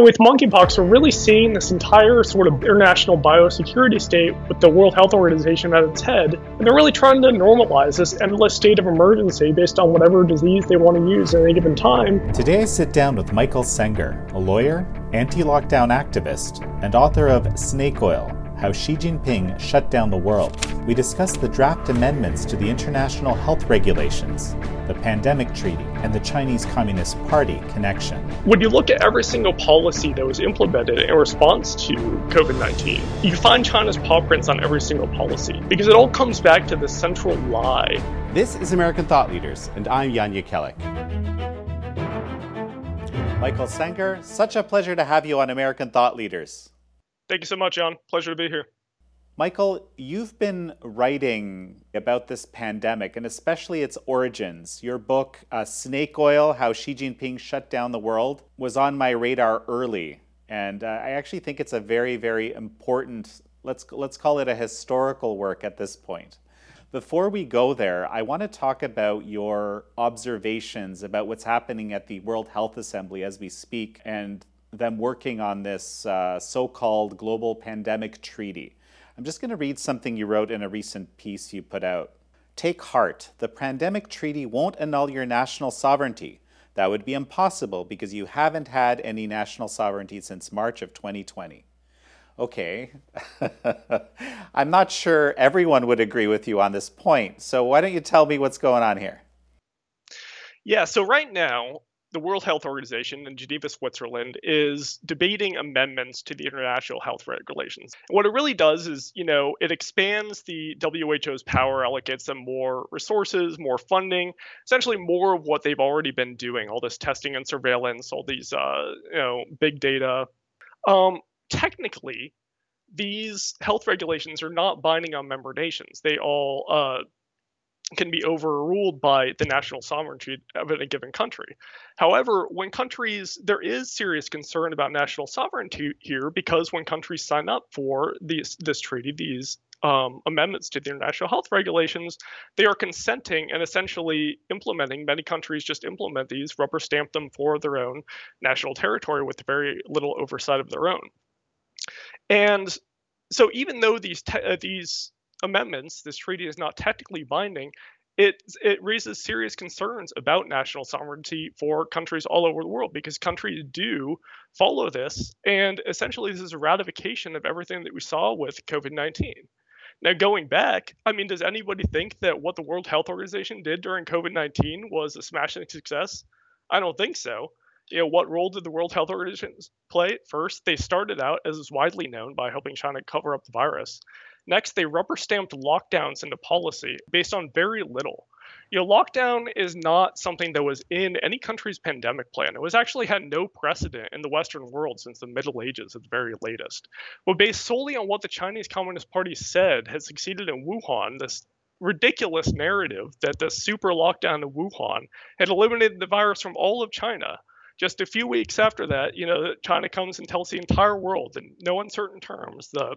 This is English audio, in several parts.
With monkeypox, we're really seeing this entire sort of international biosecurity state with the World Health Organization at its head, and they're really trying to normalize this endless state of emergency based on whatever disease they want to use at any given time. Today I sit down with Michael Senger, a lawyer, anti lockdown activist, and author of Snake Oil how Xi Jinping shut down the world. We discuss the draft amendments to the international health regulations, the pandemic treaty, and the Chinese Communist Party connection. When you look at every single policy that was implemented in response to COVID 19, you find China's paw prints on every single policy because it all comes back to the central lie. This is American Thought Leaders, and I'm Jan Jekielek. Michael Senger, such a pleasure to have you on American Thought Leaders. Thank you so much, John. Pleasure to be here. Michael, you've been writing about this pandemic and especially its origins. Your book, uh, Snake Oil How Xi Jinping Shut Down the World, was on my radar early. And uh, I actually think it's a very, very important, let's, let's call it a historical work at this point. Before we go there, I want to talk about your observations about what's happening at the World Health Assembly as we speak and them working on this uh, so called global pandemic treaty. I'm just going to read something you wrote in a recent piece you put out. Take heart. The pandemic treaty won't annul your national sovereignty. That would be impossible because you haven't had any national sovereignty since March of 2020. Okay, I'm not sure everyone would agree with you on this point. So why don't you tell me what's going on here? Yeah, so right now, the World Health Organization in Geneva, Switzerland, is debating amendments to the international health regulations. What it really does is, you know, it expands the WHO's power, allocates them more resources, more funding, essentially more of what they've already been doing, all this testing and surveillance, all these, uh, you know, big data. Um, technically, these health regulations are not binding on member nations. They all uh, can be overruled by the national sovereignty of any given country. However, when countries, there is serious concern about national sovereignty here because when countries sign up for these, this treaty, these um, amendments to the international health regulations, they are consenting and essentially implementing. Many countries just implement these, rubber stamp them for their own national territory with very little oversight of their own. And so, even though these te- uh, these amendments, this treaty is not technically binding, it it raises serious concerns about national sovereignty for countries all over the world because countries do follow this, and essentially this is a ratification of everything that we saw with COVID nineteen. Now, going back, I mean, does anybody think that what the World Health Organization did during COVID 19 was a smashing success? I don't think so. You know, what role did the World Health Organization play? First, they started out, as is widely known, by helping China cover up the virus. Next, they rubber stamped lockdowns into policy based on very little. You know, lockdown is not something that was in any country's pandemic plan. It was actually had no precedent in the Western world since the Middle Ages at the very latest. But based solely on what the Chinese Communist Party said had succeeded in Wuhan, this ridiculous narrative that the super lockdown in Wuhan had eliminated the virus from all of China. Just a few weeks after that, you know, China comes and tells the entire world in no uncertain terms the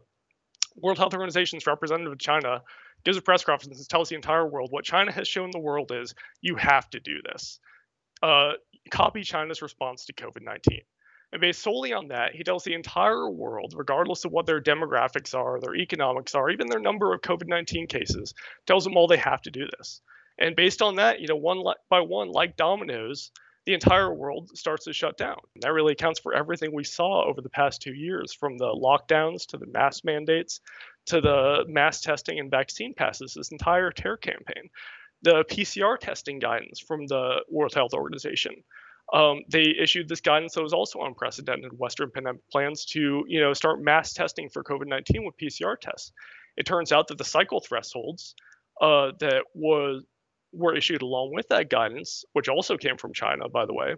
World Health Organization's representative of China gives a press conference and tells the entire world what China has shown the world is you have to do this. Uh, copy China's response to COVID 19. And based solely on that, he tells the entire world, regardless of what their demographics are, their economics are, even their number of COVID 19 cases, tells them all they have to do this. And based on that, you know, one by one, like dominoes, the entire world starts to shut down. That really accounts for everything we saw over the past two years from the lockdowns to the mask mandates to the mass testing and vaccine passes, this entire terror campaign. The PCR testing guidance from the World Health Organization. Um, they issued this guidance that was also unprecedented. Western pandemic plans to, you know, start mass testing for COVID-19 with PCR tests. It turns out that the cycle thresholds uh, that was were issued along with that guidance, which also came from China, by the way.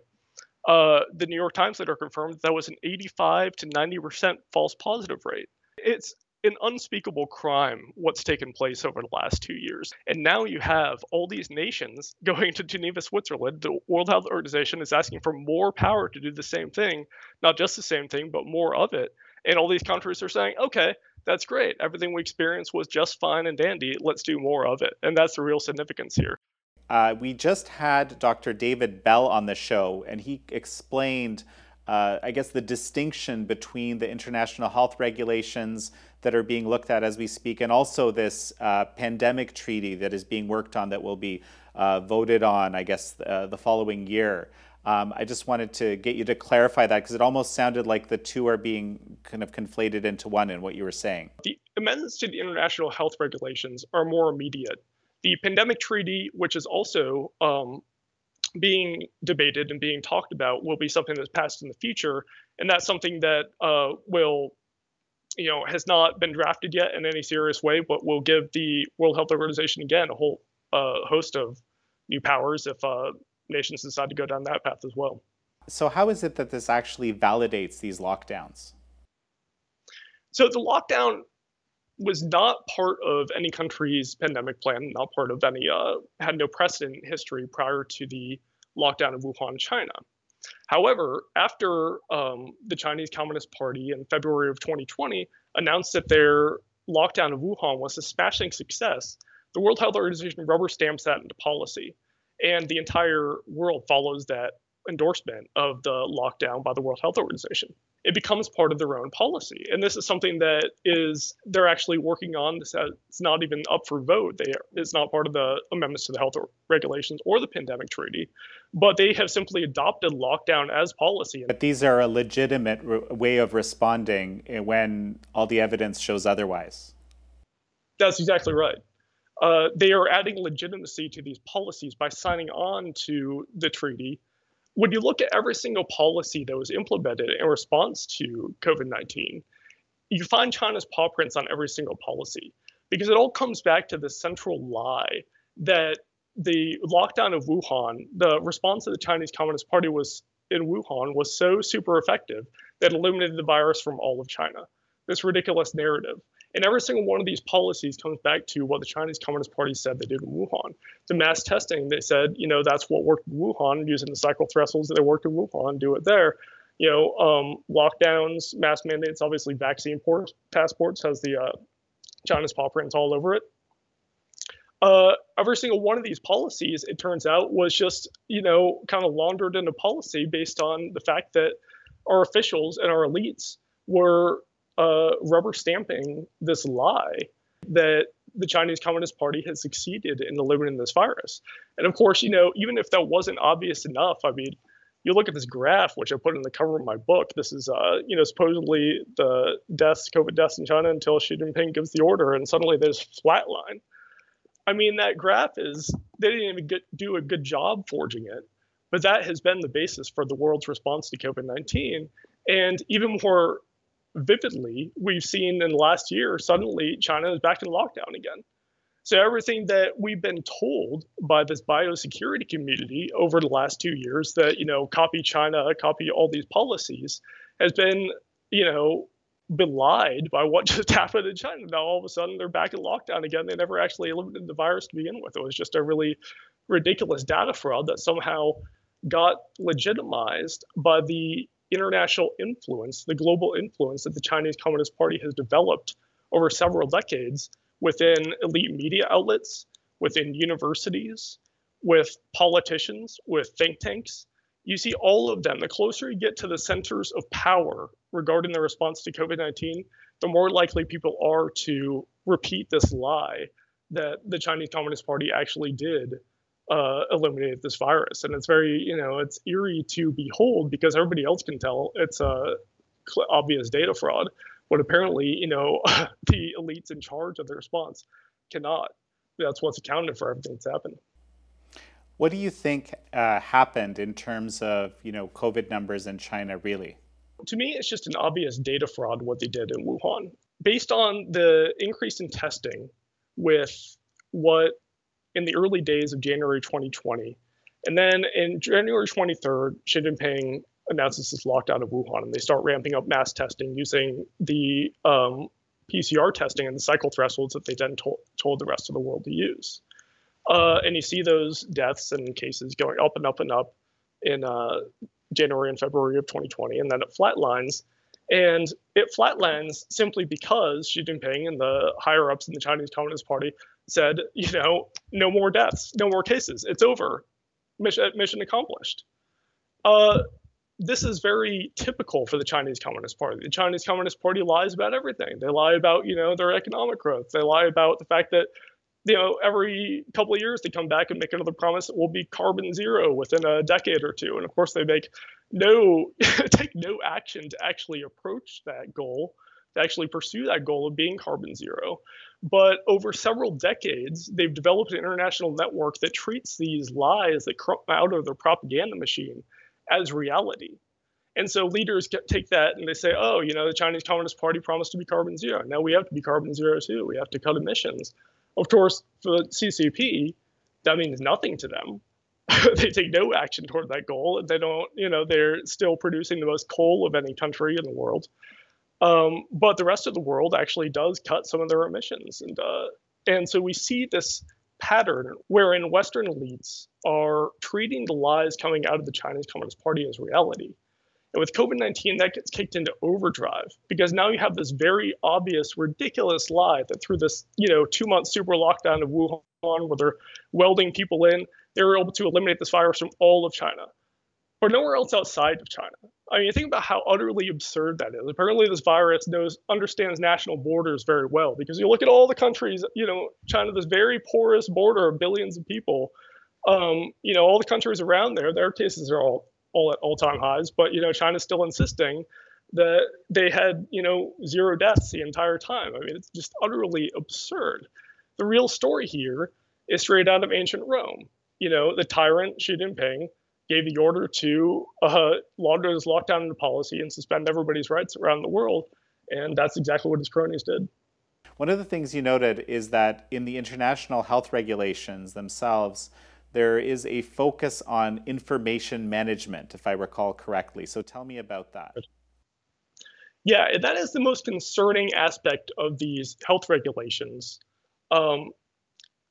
Uh, the New York Times later confirmed that, was an 85 to 90% false positive rate. It's an unspeakable crime what's taken place over the last two years. And now you have all these nations going to Geneva, Switzerland. The World Health Organization is asking for more power to do the same thing, not just the same thing, but more of it. And all these countries are saying, okay, that's great. Everything we experienced was just fine and dandy. Let's do more of it. And that's the real significance here. Uh, we just had Dr. David Bell on the show, and he explained uh, I guess, the distinction between the international health regulations that are being looked at as we speak, and also this uh, pandemic treaty that is being worked on that will be uh, voted on, I guess, uh, the following year. Um, I just wanted to get you to clarify that because it almost sounded like the two are being kind of conflated into one in what you were saying. The amendments to the international health regulations are more immediate. The pandemic treaty, which is also um, being debated and being talked about, will be something that's passed in the future, and that's something that uh, will, you know, has not been drafted yet in any serious way, but will give the World Health Organization again a whole uh, host of new powers if uh, nations decide to go down that path as well. So, how is it that this actually validates these lockdowns? So, the lockdown was not part of any country's pandemic plan, not part of any, uh, had no precedent in history prior to the lockdown of Wuhan, China. However, after um, the Chinese Communist Party in February of 2020 announced that their lockdown of Wuhan was a smashing success, the World Health Organization rubber stamps that into policy and the entire world follows that endorsement of the lockdown by the World Health Organization. It becomes part of their own policy, and this is something that is they're actually working on. This it's not even up for vote. They it's not part of the amendments to the health regulations or the pandemic treaty, but they have simply adopted lockdown as policy. But these are a legitimate re- way of responding when all the evidence shows otherwise. That's exactly right uh, they are adding legitimacy to these policies by signing on to the treaty. When you look at every single policy that was implemented in response to COVID 19, you find China's paw prints on every single policy because it all comes back to the central lie that the lockdown of Wuhan, the response of the Chinese Communist Party was in Wuhan was so super effective that it eliminated the virus from all of China. This ridiculous narrative. And every single one of these policies comes back to what the Chinese Communist Party said they did in Wuhan. The mass testing, they said, you know, that's what worked in Wuhan, using the cycle thresholds that they worked in Wuhan, do it there. You know, um, lockdowns, mass mandates, obviously vaccine port- passports has the uh, China's paw prints all over it. Uh, every single one of these policies, it turns out, was just, you know, kind of laundered into policy based on the fact that our officials and our elites were uh, rubber stamping this lie that the Chinese Communist Party has succeeded in eliminating this virus. And of course, you know, even if that wasn't obvious enough, I mean, you look at this graph, which I put in the cover of my book. This is, uh, you know, supposedly the deaths, COVID deaths in China until Xi Jinping gives the order, and suddenly there's flatline. I mean, that graph is they didn't even get, do a good job forging it, but that has been the basis for the world's response to COVID 19. And even more vividly, we've seen in the last year, suddenly China is back in lockdown again. So everything that we've been told by this biosecurity community over the last two years that, you know, copy China, copy all these policies has been, you know, belied by what just happened in China. Now all of a sudden they're back in lockdown again. They never actually eliminated the virus to begin with. It was just a really ridiculous data fraud that somehow got legitimized by the international influence, the global influence that the Chinese Communist Party has developed over several decades within elite media outlets, within universities, with politicians, with think tanks. You see all of them. The closer you get to the centers of power regarding the response to COVID 19, the more likely people are to repeat this lie that the Chinese Communist Party actually did uh, eliminated this virus. And it's very, you know, it's eerie to behold because everybody else can tell it's a obvious data fraud, but apparently, you know, the elites in charge of the response cannot. That's what's accounted for everything that's happened. What do you think uh, happened in terms of, you know, COVID numbers in China, really? To me, it's just an obvious data fraud what they did in Wuhan. Based on the increase in testing with what in the early days of January 2020. And then in January 23rd, Xi Jinping announces this lockdown of Wuhan, and they start ramping up mass testing using the um, PCR testing and the cycle thresholds that they then told, told the rest of the world to use. Uh, and you see those deaths and cases going up and up and up in uh, January and February of 2020, and then it flatlines. And it flatlines simply because Xi Jinping and the higher ups in the Chinese Communist Party said, you know, no more deaths, no more cases. It's over. Mission, mission accomplished. Uh, this is very typical for the Chinese Communist Party. The Chinese Communist Party lies about everything. They lie about, you know, their economic growth. They lie about the fact that, you know, every couple of years they come back and make another promise that will be carbon zero within a decade or two. And of course, they make no take no action to actually approach that goal, to actually pursue that goal of being carbon zero. But over several decades, they've developed an international network that treats these lies that come out of their propaganda machine as reality. And so leaders take that and they say, oh, you know, the Chinese Communist Party promised to be carbon zero. Now we have to be carbon zero too. We have to cut emissions. Of course, for the CCP, that means nothing to them. they take no action toward that goal. They don't, you know, they're still producing the most coal of any country in the world. Um, but the rest of the world actually does cut some of their emissions. And, uh, and so we see this pattern wherein Western elites are treating the lies coming out of the Chinese Communist Party as reality. And with COVID 19, that gets kicked into overdrive because now you have this very obvious, ridiculous lie that through this, you know, two month super lockdown of Wuhan, where they're welding people in, they were able to eliminate this virus from all of China, or nowhere else outside of China. I mean, think about how utterly absurd that is. Apparently, this virus knows understands national borders very well because you look at all the countries. You know, China, this very porous border of billions of people. Um, you know, all the countries around there, their cases are all all at all-time highs. But you know, China's still insisting that they had you know zero deaths the entire time. I mean, it's just utterly absurd. The real story here is straight out of ancient Rome. You know, the tyrant Xi Jinping gave the order to uh, launder this lockdown into policy and suspend everybody's rights around the world. And that's exactly what his cronies did. One of the things you noted is that in the international health regulations themselves, there is a focus on information management, if I recall correctly. So tell me about that. Yeah, that is the most concerning aspect of these health regulations. Um,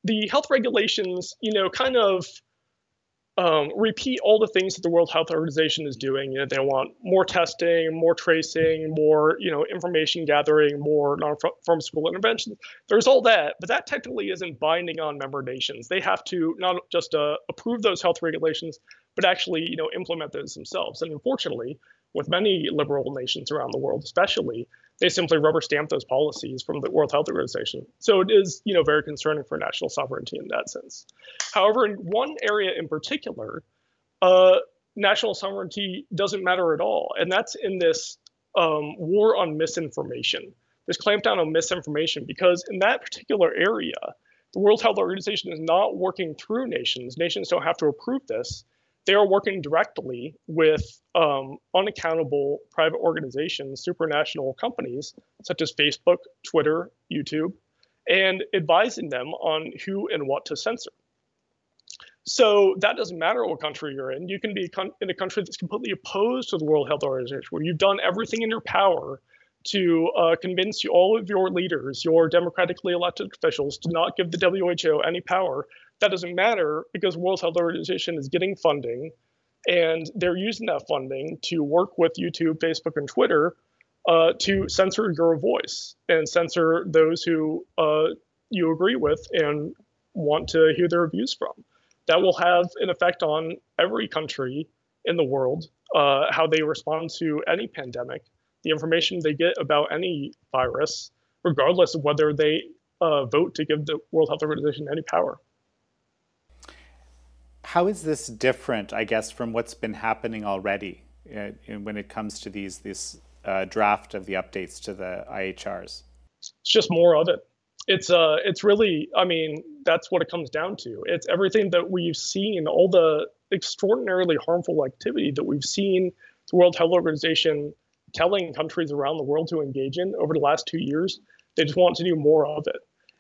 the health regulations, you know, kind of um, repeat all the things that the World Health Organization is doing. You know, they want more testing, more tracing, more you know information gathering, more non-pharmaceutical interventions. There's all that, but that technically isn't binding on member nations. They have to not just uh, approve those health regulations, but actually you know implement those themselves. And unfortunately, with many liberal nations around the world, especially, they simply rubber stamp those policies from the World Health Organization. So it is, you know, very concerning for national sovereignty in that sense. However, in one area in particular, uh, national sovereignty doesn't matter at all, and that's in this um, war on misinformation, this clampdown on misinformation, because in that particular area, the World Health Organization is not working through nations. Nations don't have to approve this they are working directly with um, unaccountable private organizations, supranational companies such as Facebook, Twitter, YouTube, and advising them on who and what to censor. So that doesn't matter what country you're in. You can be in a country that's completely opposed to the World Health Organization, where you've done everything in your power to uh, convince all of your leaders, your democratically elected officials, to not give the WHO any power that doesn't matter because World Health Organization is getting funding and they're using that funding to work with YouTube, Facebook, and Twitter uh, to censor your voice and censor those who uh, you agree with and want to hear their views from. That will have an effect on every country in the world, uh, how they respond to any pandemic, the information they get about any virus, regardless of whether they uh, vote to give the World Health Organization any power. How is this different, I guess, from what's been happening already uh, when it comes to these this uh, draft of the updates to the IHRs? It's just more of it. It's uh, it's really, I mean, that's what it comes down to. It's everything that we've seen, all the extraordinarily harmful activity that we've seen the World Health Organization telling countries around the world to engage in over the last two years. They just want to do more of it.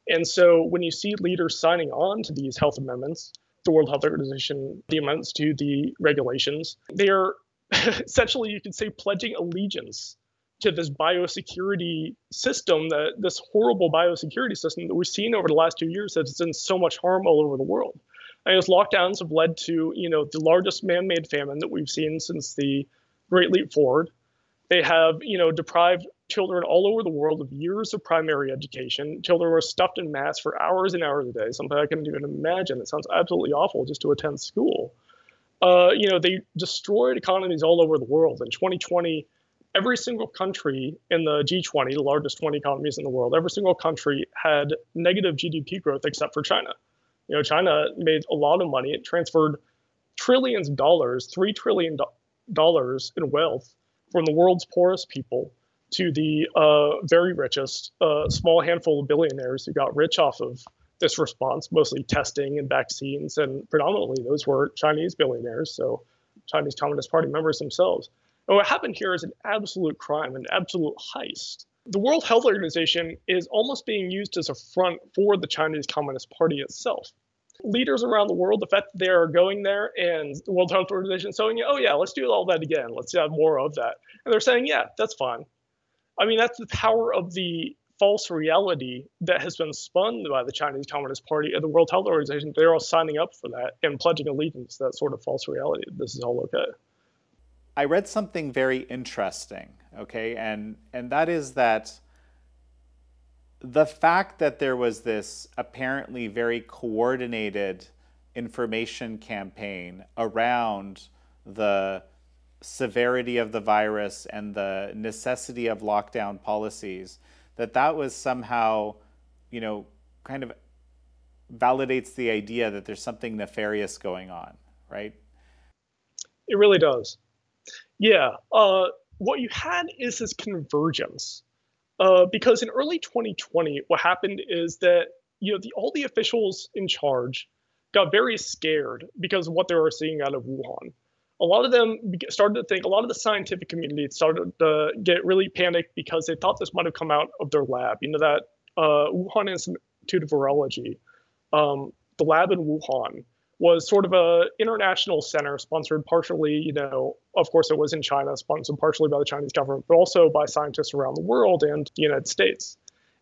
And so when you see leaders signing on to these health amendments, the World Health Organization, the amendments to the regulations. They are essentially, you could say, pledging allegiance to this biosecurity system, that this horrible biosecurity system that we've seen over the last two years that's done so much harm all over the world. And those lockdowns have led to, you know, the largest man-made famine that we've seen since the Great Leap Forward. They have, you know, deprived children all over the world of years of primary education. Children were stuffed in mass for hours and hours a day, something I couldn't even imagine. It sounds absolutely awful just to attend school. uh, you know, they destroyed economies all over the world. In 2020, every single country in the G20, the largest 20 economies in the world, every single country had negative GDP growth except for China. You know, China made a lot of money. It transferred trillions of dollars, three trillion dollars in wealth from the world's poorest people to the uh, very richest, uh, small handful of billionaires who got rich off of this response, mostly testing and vaccines, and predominantly those were Chinese billionaires, so Chinese Communist Party members themselves. And what happened here is an absolute crime, an absolute heist. The World Health Organization is almost being used as a front for the Chinese Communist Party itself. Leaders around the world, the fact that they are going there and the World Health Organization you, oh, yeah, let's do all that again. Let's have more of that. And they're saying, yeah, that's fine. I mean, that's the power of the false reality that has been spun by the Chinese Communist Party and the World Health Organization. They're all signing up for that and pledging allegiance to that sort of false reality. This is all okay. I read something very interesting, okay, and and that is that the fact that there was this apparently very coordinated information campaign around the severity of the virus and the necessity of lockdown policies that that was somehow you know kind of validates the idea that there's something nefarious going on right? It really does. Yeah uh, what you had is this convergence uh, because in early 2020 what happened is that you know the, all the officials in charge got very scared because of what they were seeing out of wuhan a lot of them started to think, a lot of the scientific community started to get really panicked because they thought this might have come out of their lab. You know, that uh, Wuhan Institute of Virology, um, the lab in Wuhan, was sort of a international center sponsored partially, you know, of course it was in China, sponsored partially by the Chinese government, but also by scientists around the world and the United States.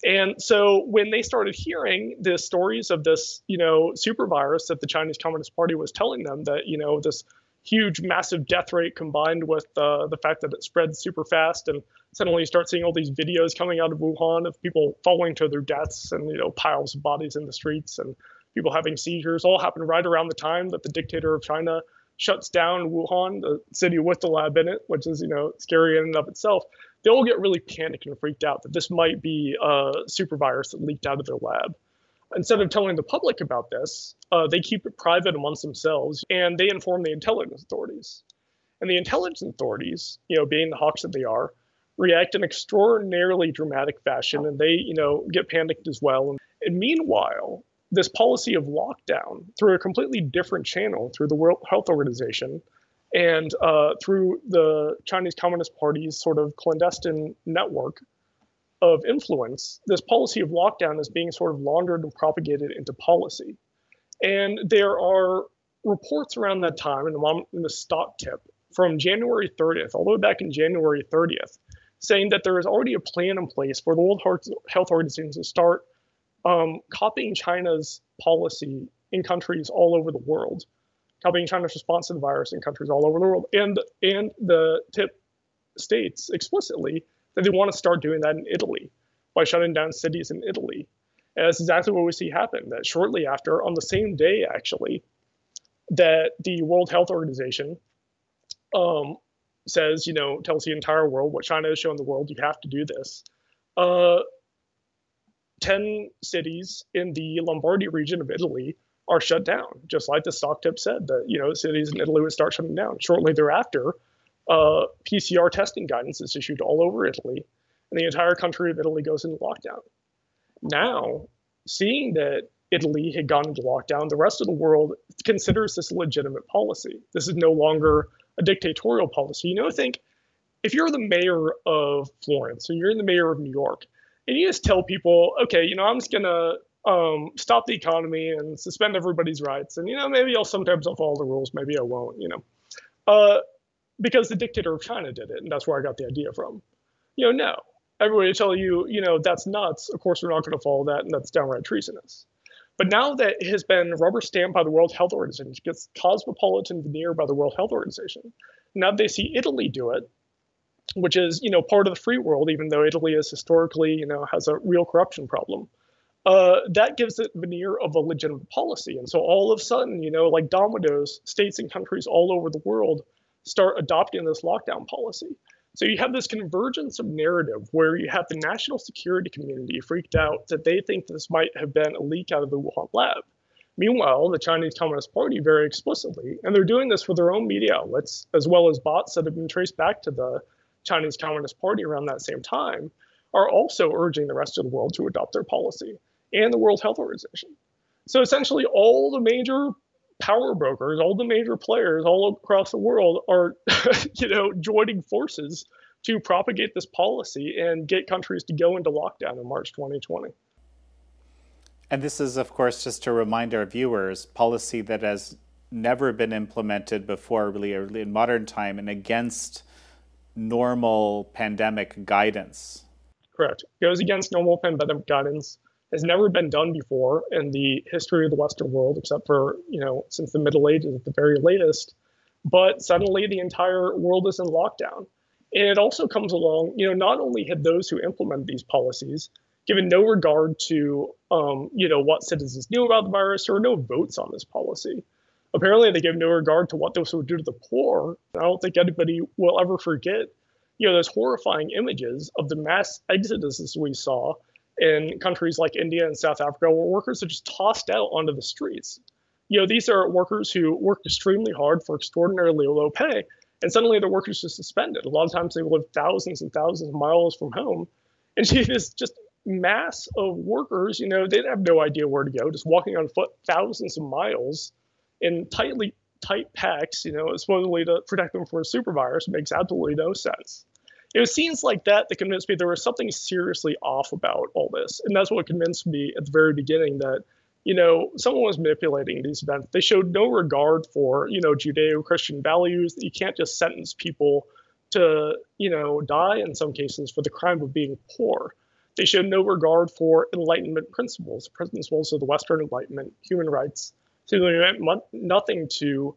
And so when they started hearing the stories of this, you know, super virus that the Chinese Communist Party was telling them that, you know, this huge, massive death rate combined with uh, the fact that it spreads super fast, and suddenly you start seeing all these videos coming out of Wuhan of people falling to their deaths and you know piles of bodies in the streets and people having seizures. All happened right around the time that the dictator of China shuts down Wuhan, the city with the lab in it, which is you know scary in and of itself. They all get really panicked and freaked out that this might be a super virus that leaked out of their lab instead of telling the public about this, uh, they keep it private amongst themselves and they inform the intelligence authorities. And the intelligence authorities, you know, being the hawks that they are, react in extraordinarily dramatic fashion and they, you know, get panicked as well. And meanwhile, this policy of lockdown through a completely different channel, through the World Health Organization and uh, through the Chinese Communist Party's sort of clandestine network, of influence, this policy of lockdown is being sort of laundered and propagated into policy. And there are reports around that time in the, in the stock tip from January 30th, all the way back in January 30th, saying that there is already a plan in place for the World Health Organization to start um, copying China's policy in countries all over the world, copying China's response to the virus in countries all over the world. And, and the tip states explicitly that they want to start doing that in Italy by shutting down cities in Italy. And that's exactly what we see happen. That shortly after, on the same day actually, that the World Health Organization um, says, you know, tells the entire world what China is showing the world, you have to do this. Uh, 10 cities in the Lombardy region of Italy are shut down, just like the stock tip said that, you know, cities in Italy would start shutting down. Shortly thereafter, uh, PCR testing guidance is issued all over Italy, and the entire country of Italy goes into lockdown. Now, seeing that Italy had gone into lockdown, the rest of the world considers this a legitimate policy. This is no longer a dictatorial policy. You know, think if you're the mayor of Florence or you're the mayor of New York, and you just tell people, okay, you know, I'm just gonna um, stop the economy and suspend everybody's rights, and you know, maybe I'll sometimes I'll follow the rules, maybe I won't. You know, uh, because the dictator of China did it, and that's where I got the idea from. You know, no. Everybody tell you, you know, that's nuts. Of course, we're not going to follow that, and that's downright treasonous. But now that it has been rubber stamped by the World Health Organization, it gets cosmopolitan veneer by the World Health Organization. Now they see Italy do it, which is, you know, part of the free world, even though Italy is historically, you know, has a real corruption problem. uh, that gives it veneer of a legitimate policy. And so all of a sudden, you know, like dominoes, states and countries all over the world start adopting this lockdown policy. So you have this convergence of narrative where you have the national security community freaked out that they think this might have been a leak out of the Wuhan lab. Meanwhile, the Chinese Communist Party very explicitly, and they're doing this for their own media outlets, as well as bots that have been traced back to the Chinese Communist Party around that same time, are also urging the rest of the world to adopt their policy and the World Health Organization. So essentially, all the major power brokers, all the major players all across the world are, you know, joining forces to propagate this policy and get countries to go into lockdown in March 2020. And this is, of course, just to remind our viewers, policy that has never been implemented before, really, in modern time, and against normal pandemic guidance. Correct. It goes against normal pandemic guidance has never been done before in the history of the Western world, except for, you know, since the Middle Ages at the very latest. But suddenly the entire world is in lockdown. And it also comes along, you know, not only had those who implemented these policies given no regard to, um, you know, what citizens knew about the virus or no votes on this policy. Apparently, they gave no regard to what this would do to the poor. I don't think anybody will ever forget, you know, those horrifying images of the mass exoduses we saw in countries like India and South Africa where workers are just tossed out onto the streets. You know, these are workers who work extremely hard for extraordinarily low pay, and suddenly their work is just suspended. A lot of times they live thousands and thousands of miles from home. And see this just mass of workers, you know, they have no idea where to go, just walking on foot thousands of miles in tightly tight packs, you know, supposedly to protect them from a super virus makes absolutely no sense it was scenes like that that convinced me there was something seriously off about all this. And that's what convinced me at the very beginning that, you know, someone was manipulating these events. They showed no regard for, you know, Judeo Christian values, you can't just sentence people to, you know, die in some cases for the crime of being poor. They showed no regard for Enlightenment principles, principles of the Western Enlightenment, human rights. So they meant nothing to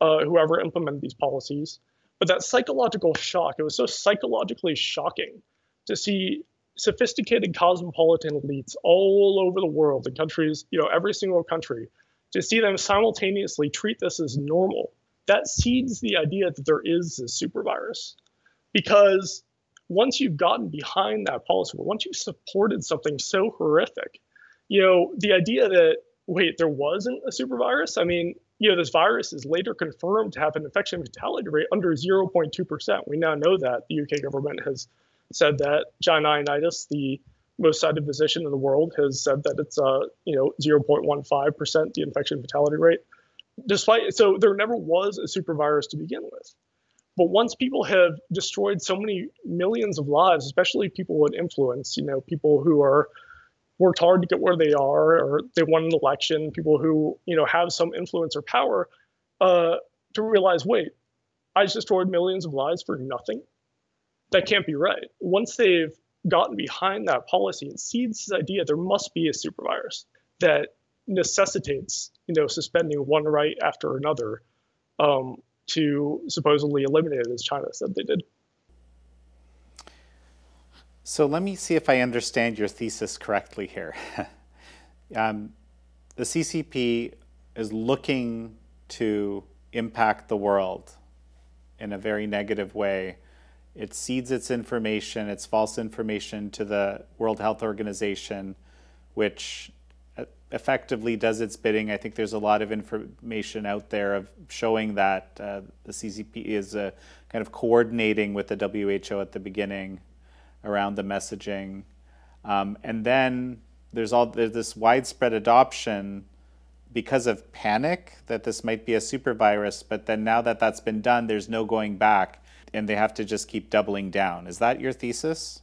uh, whoever implemented these policies. But that psychological shock, it was so psychologically shocking to see sophisticated cosmopolitan elites all over the world in countries, you know, every single country, to see them simultaneously treat this as normal. That seeds the idea that there is this super virus. Because once you've gotten behind that policy, once you've supported something so horrific, you know, the idea that, wait, there wasn't a super virus? I mean, you know, this virus is later confirmed to have an infection fatality rate under 0.2%. We now know that. The UK government has said that. John Ioannidis, the most cited physician in the world, has said that it's, uh, you know, 0.15%, the infection fatality rate. Despite, so there never was a super virus to begin with. But once people have destroyed so many millions of lives, especially people with influence, you know, people who are worked hard to get where they are or they won an election, people who, you know, have some influence or power, uh, to realize, wait, I just destroyed millions of lives for nothing. That can't be right. Once they've gotten behind that policy and seeds this idea there must be a super virus that necessitates, you know, suspending one right after another um, to supposedly eliminate it as China said they did. So let me see if I understand your thesis correctly here. um, the CCP is looking to impact the world in a very negative way. It seeds its information, its false information to the World Health Organization, which effectively does its bidding. I think there's a lot of information out there of showing that uh, the CCP is uh, kind of coordinating with the WHO at the beginning around the messaging. Um, and then there's all there's this widespread adoption because of panic that this might be a super virus. But then now that that's been done, there's no going back, and they have to just keep doubling down. Is that your thesis?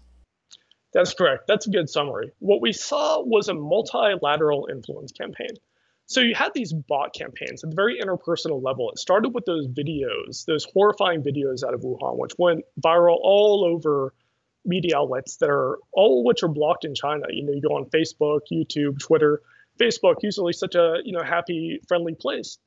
That's correct. That's a good summary. What we saw was a multilateral influence campaign. So you had these bot campaigns at the very interpersonal level. It started with those videos, those horrifying videos out of Wuhan, which went viral all over media outlets that are all which are blocked in China. You know, you go on Facebook, YouTube, Twitter. Facebook, usually such a you know happy, friendly place.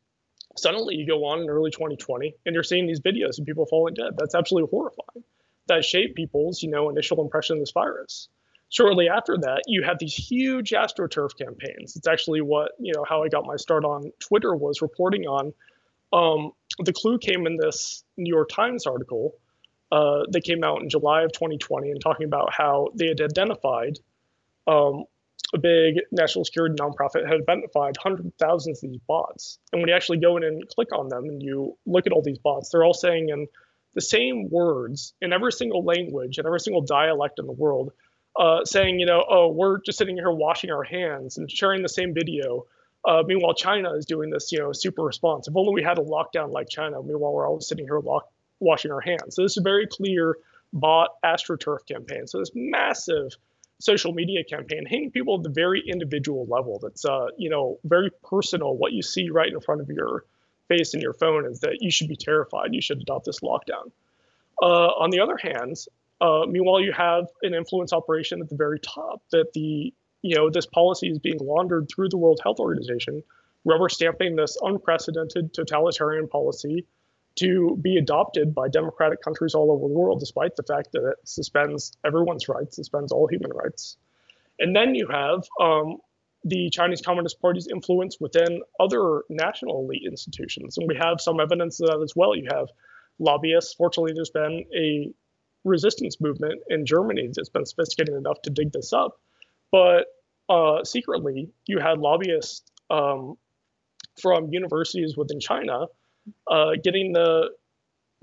Suddenly, you go on in early 2020, and you're seeing these videos of people falling dead. That's absolutely horrifying. That shaped people's you know initial impression of this virus. shortly after that, you have these huge astroturf campaigns. It's actually what you know how I got my start on Twitter was reporting on. Um, the clue came in this New York Times article uh, that came out in July of 2020 and talking about how they had identified um, a big national security nonprofit had identified hundreds of thousands of these bots. And when you actually go in and click on them and you look at all these bots, they're all saying in the same words in every single language and every single dialect in the world, uh, saying, you know, oh, we're just sitting here washing our hands and sharing the same video. Uh, meanwhile, China is doing this, you know, super response. If only we had a lockdown like China. Meanwhile, we're all sitting here lock- washing our hands. So this is a very clear bot astroturf campaign. So this massive social media campaign hitting people at the very individual level. That's uh, you know, very personal. What you see right in front of your face in your phone is that you should be terrified. You should adopt this lockdown. Uh, on the other hand, uh, meanwhile, you have an influence operation at the very top that the you know this policy is being laundered through the World Health Organization, rubber stamping this unprecedented totalitarian policy to be adopted by democratic countries all over the world, despite the fact that it suspends everyone's rights, suspends all human rights. And then you have um, the Chinese Communist Party's influence within other national elite institutions. And we have some evidence of that as well. You have lobbyists. Fortunately, there's been a resistance movement in Germany that's been sophisticated enough to dig this up. But uh, secretly, you had lobbyists um, from universities within China uh, getting the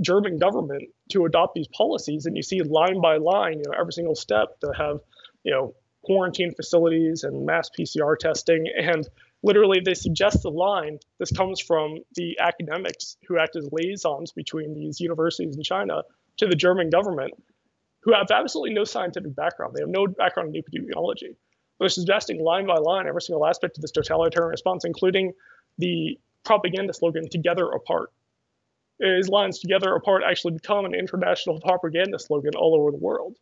German government to adopt these policies, and you see line by line, you know, every single step to have, you know, quarantine facilities and mass PCR testing, and literally they suggest the line. This comes from the academics who act as liaisons between these universities in China to the German government, who have absolutely no scientific background. They have no background in epidemiology. They're suggesting line by line every single aspect of this totalitarian response, including the propaganda slogan together apart. His lines together apart actually become an international propaganda slogan all over the world.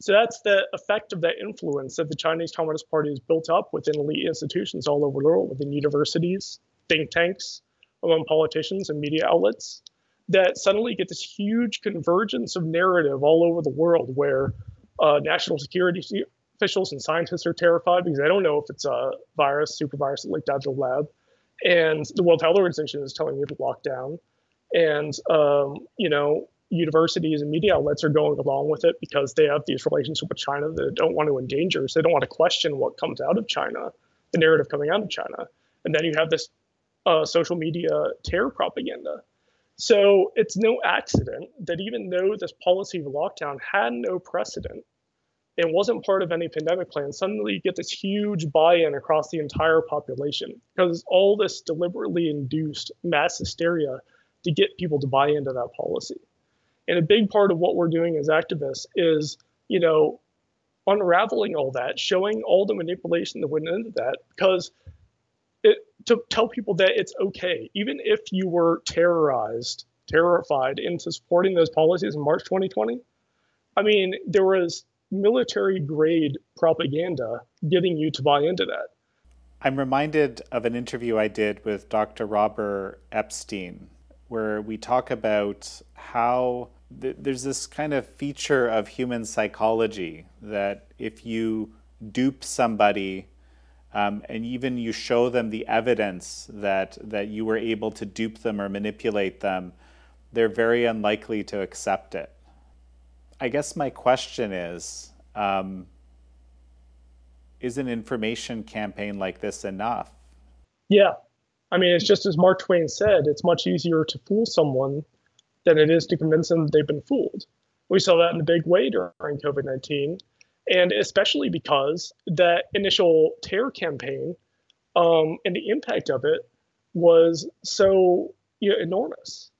So that's the effect of that influence that the Chinese Communist Party has built up within elite institutions all over the world, within universities, think tanks, among politicians and media outlets, that suddenly get this huge convergence of narrative all over the world where uh, national security officials and scientists are terrified because they don't know if it's a virus, super virus that leaked out of the lab and the World Health Organization is telling you to lock down, and um, you know universities and media outlets are going along with it because they have these relationships with China that don't want to endanger, so they don't want to question what comes out of China, the narrative coming out of China, and then you have this uh, social media terror propaganda. So it's no accident that even though this policy of lockdown had no precedent and wasn't part of any pandemic plan, suddenly you get this huge buy-in across the entire population because all this deliberately induced mass hysteria to get people to buy into that policy. And a big part of what we're doing as activists is, you know, unraveling all that, showing all the manipulation that went into that, because it to tell people that it's okay, even if you were terrorized, terrified into supporting those policies in March 2020. I mean, there was military grade propaganda getting you to buy into that. I'm reminded of an interview I did with Dr. Robert Epstein, where we talk about how th- there's this kind of feature of human psychology that if you dupe somebody um, and even you show them the evidence that, that you were able to dupe them or manipulate them, they're very unlikely to accept it. I guess my question is um, is an information campaign like this enough? Yeah. I mean, it's just as Mark Twain said it's much easier to fool someone than it is to convince them they've been fooled. We saw that in a big way during COVID 19, and especially because that initial terror campaign um, and the impact of it was so you know, enormous.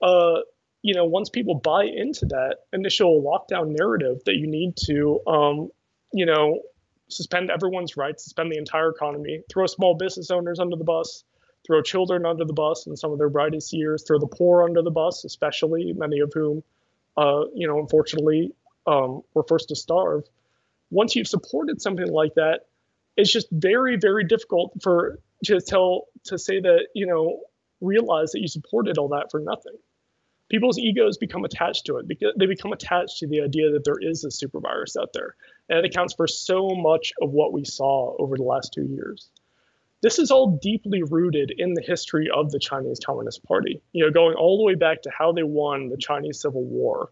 Uh, you know, once people buy into that initial lockdown narrative that you need to, um, you know, suspend everyone's rights, suspend the entire economy, throw small business owners under the bus, throw children under the bus in some of their brightest years, throw the poor under the bus, especially many of whom, uh, you know, unfortunately, um, were first to starve. Once you've supported something like that, it's just very, very difficult for to tell to say that you know realize that you supported all that for nothing. People's egos become attached to it because they become attached to the idea that there is a super virus out there. And it accounts for so much of what we saw over the last two years. This is all deeply rooted in the history of the Chinese Communist Party, you know, going all the way back to how they won the Chinese Civil War.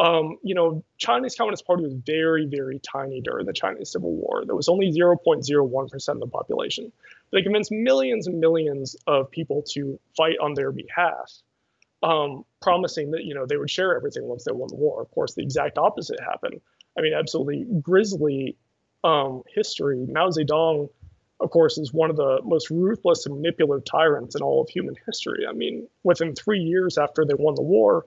Um, you know, Chinese Communist Party was very, very tiny during the Chinese Civil War. There was only 0.01% of the population. They convinced millions and millions of people to fight on their behalf um, promising that you know they would share everything once they won the war. Of course, the exact opposite happened. I mean, absolutely grisly um, history. Mao Zedong, of course, is one of the most ruthless and manipulative tyrants in all of human history. I mean, within three years after they won the war,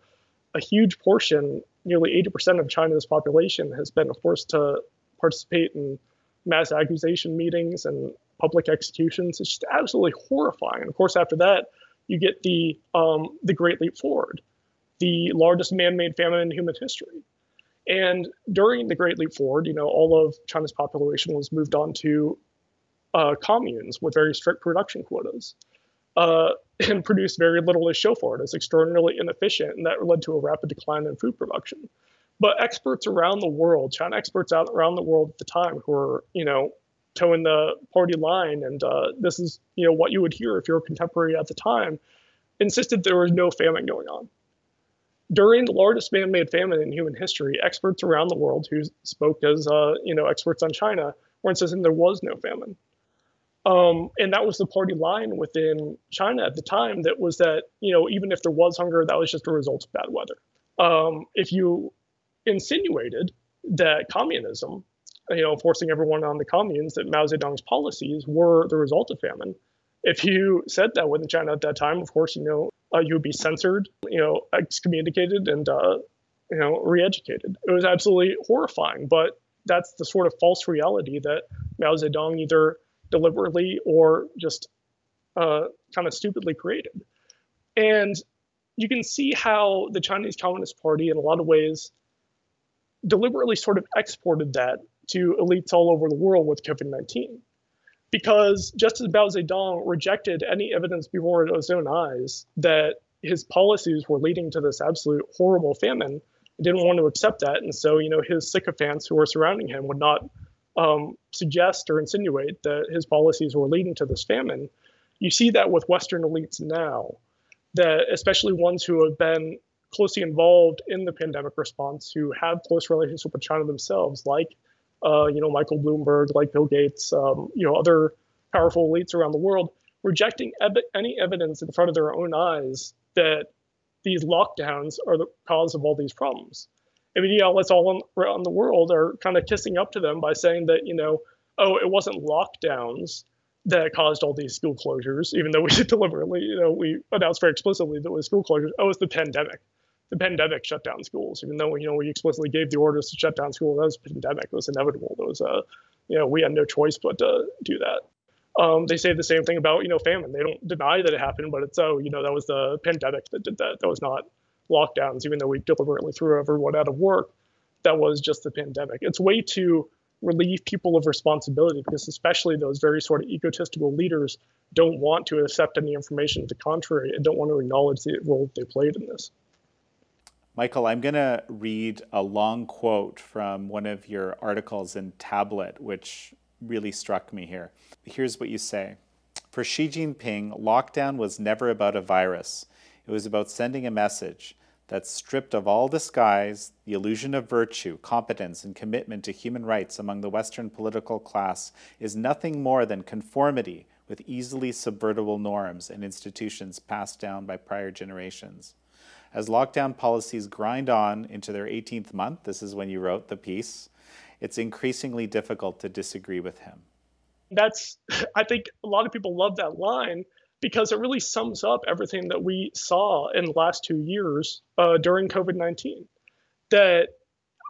a huge portion, nearly 80% of China's population, has been forced to participate in mass accusation meetings and public executions. It's just absolutely horrifying. And of course, after that, you get the um, the Great Leap Forward, the largest man-made famine in human history. And during the Great Leap Forward, you know, all of China's population was moved on to uh, communes with very strict production quotas, uh, and produced very little to show for it. It's extraordinarily inefficient, and that led to a rapid decline in food production. But experts around the world, China experts out around the world at the time, who were, you know, toeing the party line, and uh, this is you know what you would hear if you're a contemporary at the time, insisted there was no famine going on. During the largest man-made famine in human history, experts around the world who spoke as uh, you know experts on China were insisting there was no famine. Um, and that was the party line within China at the time. That was that you know even if there was hunger, that was just a result of bad weather. Um, if you insinuated that communism you know, forcing everyone on the communes that Mao Zedong's policies were the result of famine. If you said that within China at that time, of course, you know, uh, you would be censored, you know, excommunicated, and uh, you know, re-educated. It was absolutely horrifying, but that's the sort of false reality that Mao Zedong either deliberately or just uh, kind of stupidly created. And you can see how the Chinese Communist Party, in a lot of ways, deliberately sort of exported that to elites all over the world with COVID 19. Because just as Mao Zedong rejected any evidence before his own eyes that his policies were leading to this absolute horrible famine, he didn't want to accept that. And so, you know, his sycophants who were surrounding him would not um, suggest or insinuate that his policies were leading to this famine. You see that with Western elites now, that especially ones who have been closely involved in the pandemic response, who have close relationship with China themselves, like uh, you know, Michael Bloomberg, like Bill Gates, um, you know, other powerful elites around the world, rejecting ev- any evidence in front of their own eyes that these lockdowns are the cause of all these problems. I mean, know, let's all around the world are kind of kissing up to them by saying that, you know, oh, it wasn't lockdowns that caused all these school closures, even though we deliberately, you know, we announced very explicitly that it was school closures. Oh, it's the pandemic the pandemic shut down schools, even though you know we explicitly gave the orders to shut down schools. That was pandemic. It was inevitable. It was you know, we had no choice but to do that. Um, they say the same thing about you know famine. They don't deny that it happened, but it's oh you know that was the pandemic that did that. That was not lockdowns, even though we deliberately threw everyone out of work. That was just the pandemic. It's way to relieve people of responsibility because especially those very sort of egotistical leaders don't want to accept any information to the contrary and don't want to acknowledge the role they played in this. Michael, I'm going to read a long quote from one of your articles in Tablet, which really struck me here. Here's what you say For Xi Jinping, lockdown was never about a virus, it was about sending a message that stripped of all disguise, the illusion of virtue, competence, and commitment to human rights among the Western political class is nothing more than conformity with easily subvertible norms and institutions passed down by prior generations. As lockdown policies grind on into their 18th month, this is when you wrote the piece, it's increasingly difficult to disagree with him. That's, I think a lot of people love that line because it really sums up everything that we saw in the last two years uh, during COVID 19. That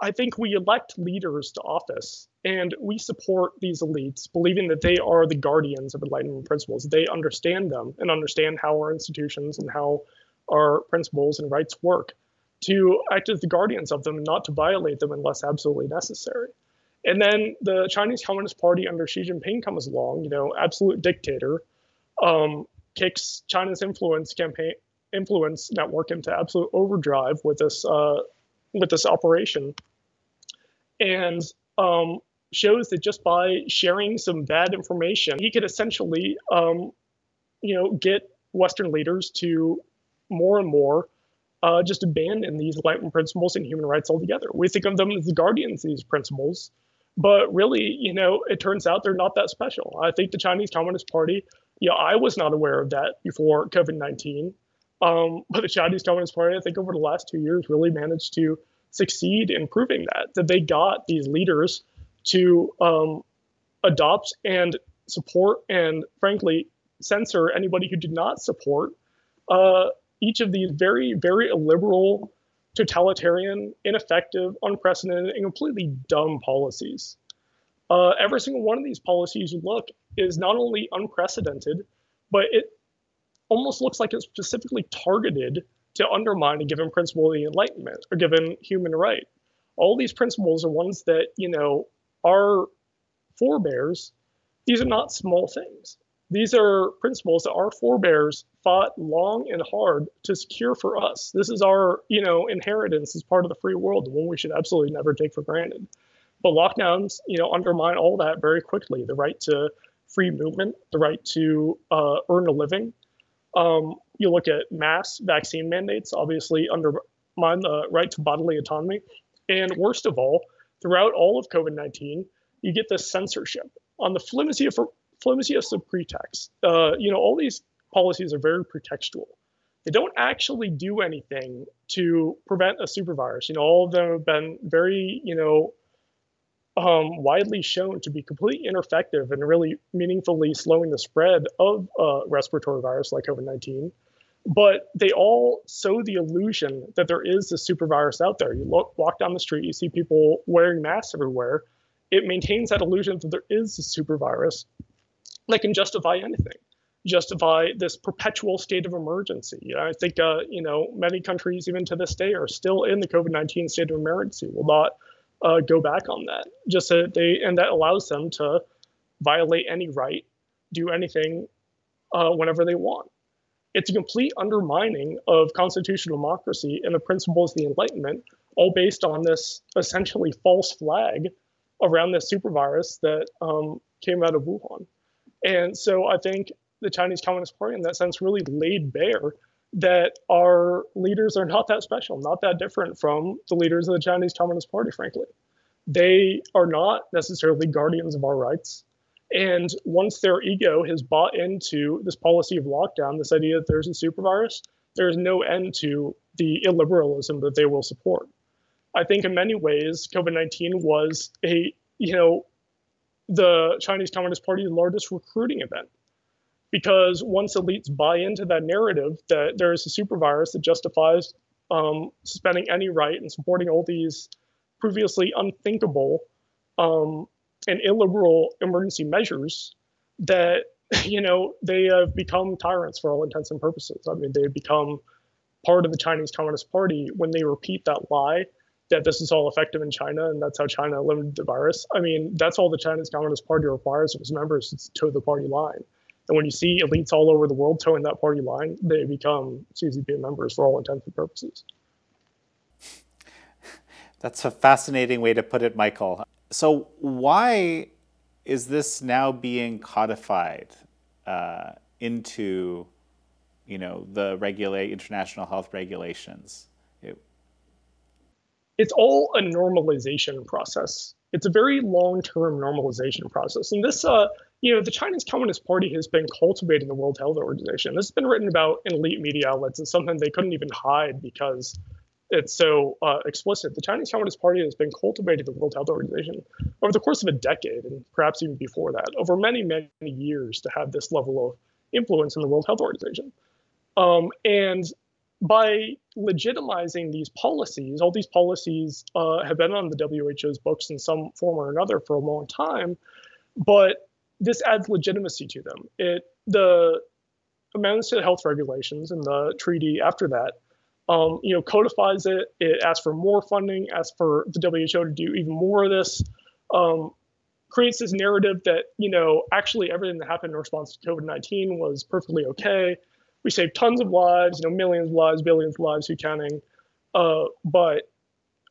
I think we elect leaders to office and we support these elites, believing that they are the guardians of Enlightenment principles. They understand them and understand how our institutions and how our principles and rights work, to act as the guardians of them, not to violate them unless absolutely necessary. And then the Chinese Communist Party under Xi Jinping comes along, you know, absolute dictator, um, kicks China's influence campaign influence network into absolute overdrive with this uh, with this operation, and um, shows that just by sharing some bad information, he could essentially, um, you know, get Western leaders to more and more uh, just abandon these Enlightenment principles and human rights altogether. We think of them as the guardians of these principles, but really, you know, it turns out they're not that special. I think the Chinese Communist Party, yeah, I was not aware of that before COVID 19. Um, but the Chinese Communist Party, I think over the last two years, really managed to succeed in proving that, that they got these leaders to um, adopt and support and, frankly, censor anybody who did not support uh, each of these very, very illiberal, totalitarian, ineffective, unprecedented, and completely dumb policies. Uh, every single one of these policies you look is not only unprecedented, but it almost looks like it's specifically targeted to undermine a given principle of the Enlightenment or given human right. All these principles are ones that, you know, our forebears, these are not small things. These are principles that our forebears fought long and hard to secure for us. This is our, you know, inheritance as part of the free world, one we should absolutely never take for granted. But lockdowns, you know, undermine all that very quickly. The right to free movement, the right to uh, earn a living. Um, you look at mass vaccine mandates, obviously undermine the right to bodily autonomy. And worst of all, throughout all of COVID 19, you get this censorship on the flimsy of flimsiest of pretext. Uh, you know, all these policies are very pretextual. They don't actually do anything to prevent a super virus. You know, all of them have been very, you know, um, widely shown to be completely ineffective and really meaningfully slowing the spread of a respiratory virus like COVID 19. But they all sow the illusion that there is a super virus out there. You look, walk down the street, you see people wearing masks everywhere. It maintains that illusion that there is a super virus that can justify anything, justify this perpetual state of emergency. You know, I think uh, you know many countries even to this day are still in the COVID-19 state of emergency. Will not uh, go back on that. Just so they and that allows them to violate any right, do anything uh, whenever they want. It's a complete undermining of constitutional democracy and the principles of the Enlightenment, all based on this essentially false flag around this super virus that um, came out of Wuhan. And so I think the Chinese Communist Party, in that sense, really laid bare that our leaders are not that special, not that different from the leaders of the Chinese Communist Party, frankly. They are not necessarily guardians of our rights. And once their ego has bought into this policy of lockdown, this idea that there's a super virus, there is no end to the illiberalism that they will support. I think in many ways, COVID 19 was a, you know, the Chinese Communist Party's largest recruiting event. Because once elites buy into that narrative that there is a super virus that justifies um, suspending any right and supporting all these previously unthinkable um, and illiberal emergency measures, that you know they have become tyrants for all intents and purposes. I mean, they've become part of the Chinese Communist Party when they repeat that lie that this is all effective in China and that's how China eliminated the virus. I mean, that's all the Chinese Communist Party requires of its members to toe the party line. And when you see elites all over the world toeing that party line, they become CCP members for all intents and purposes. That's a fascinating way to put it, Michael. So, why is this now being codified uh, into, you know, the regulate international health regulations? It's all a normalization process. It's a very long-term normalization process. And this, uh, you know, the Chinese Communist Party has been cultivating the World Health Organization. This has been written about in elite media outlets. It's something they couldn't even hide because it's so uh, explicit. The Chinese Communist Party has been cultivating the World Health Organization over the course of a decade, and perhaps even before that, over many, many years to have this level of influence in the World Health Organization. Um, and by legitimizing these policies, all these policies uh, have been on the WHO's books in some form or another for a long time, but this adds legitimacy to them. It the amendments to the health regulations and the treaty after that, um, you know, codifies it. It asks for more funding, asks for the WHO to do even more of this. Um, creates this narrative that you know actually everything that happened in response to COVID nineteen was perfectly okay we saved tons of lives, you know, millions of lives, billions of lives, who counting. Uh, but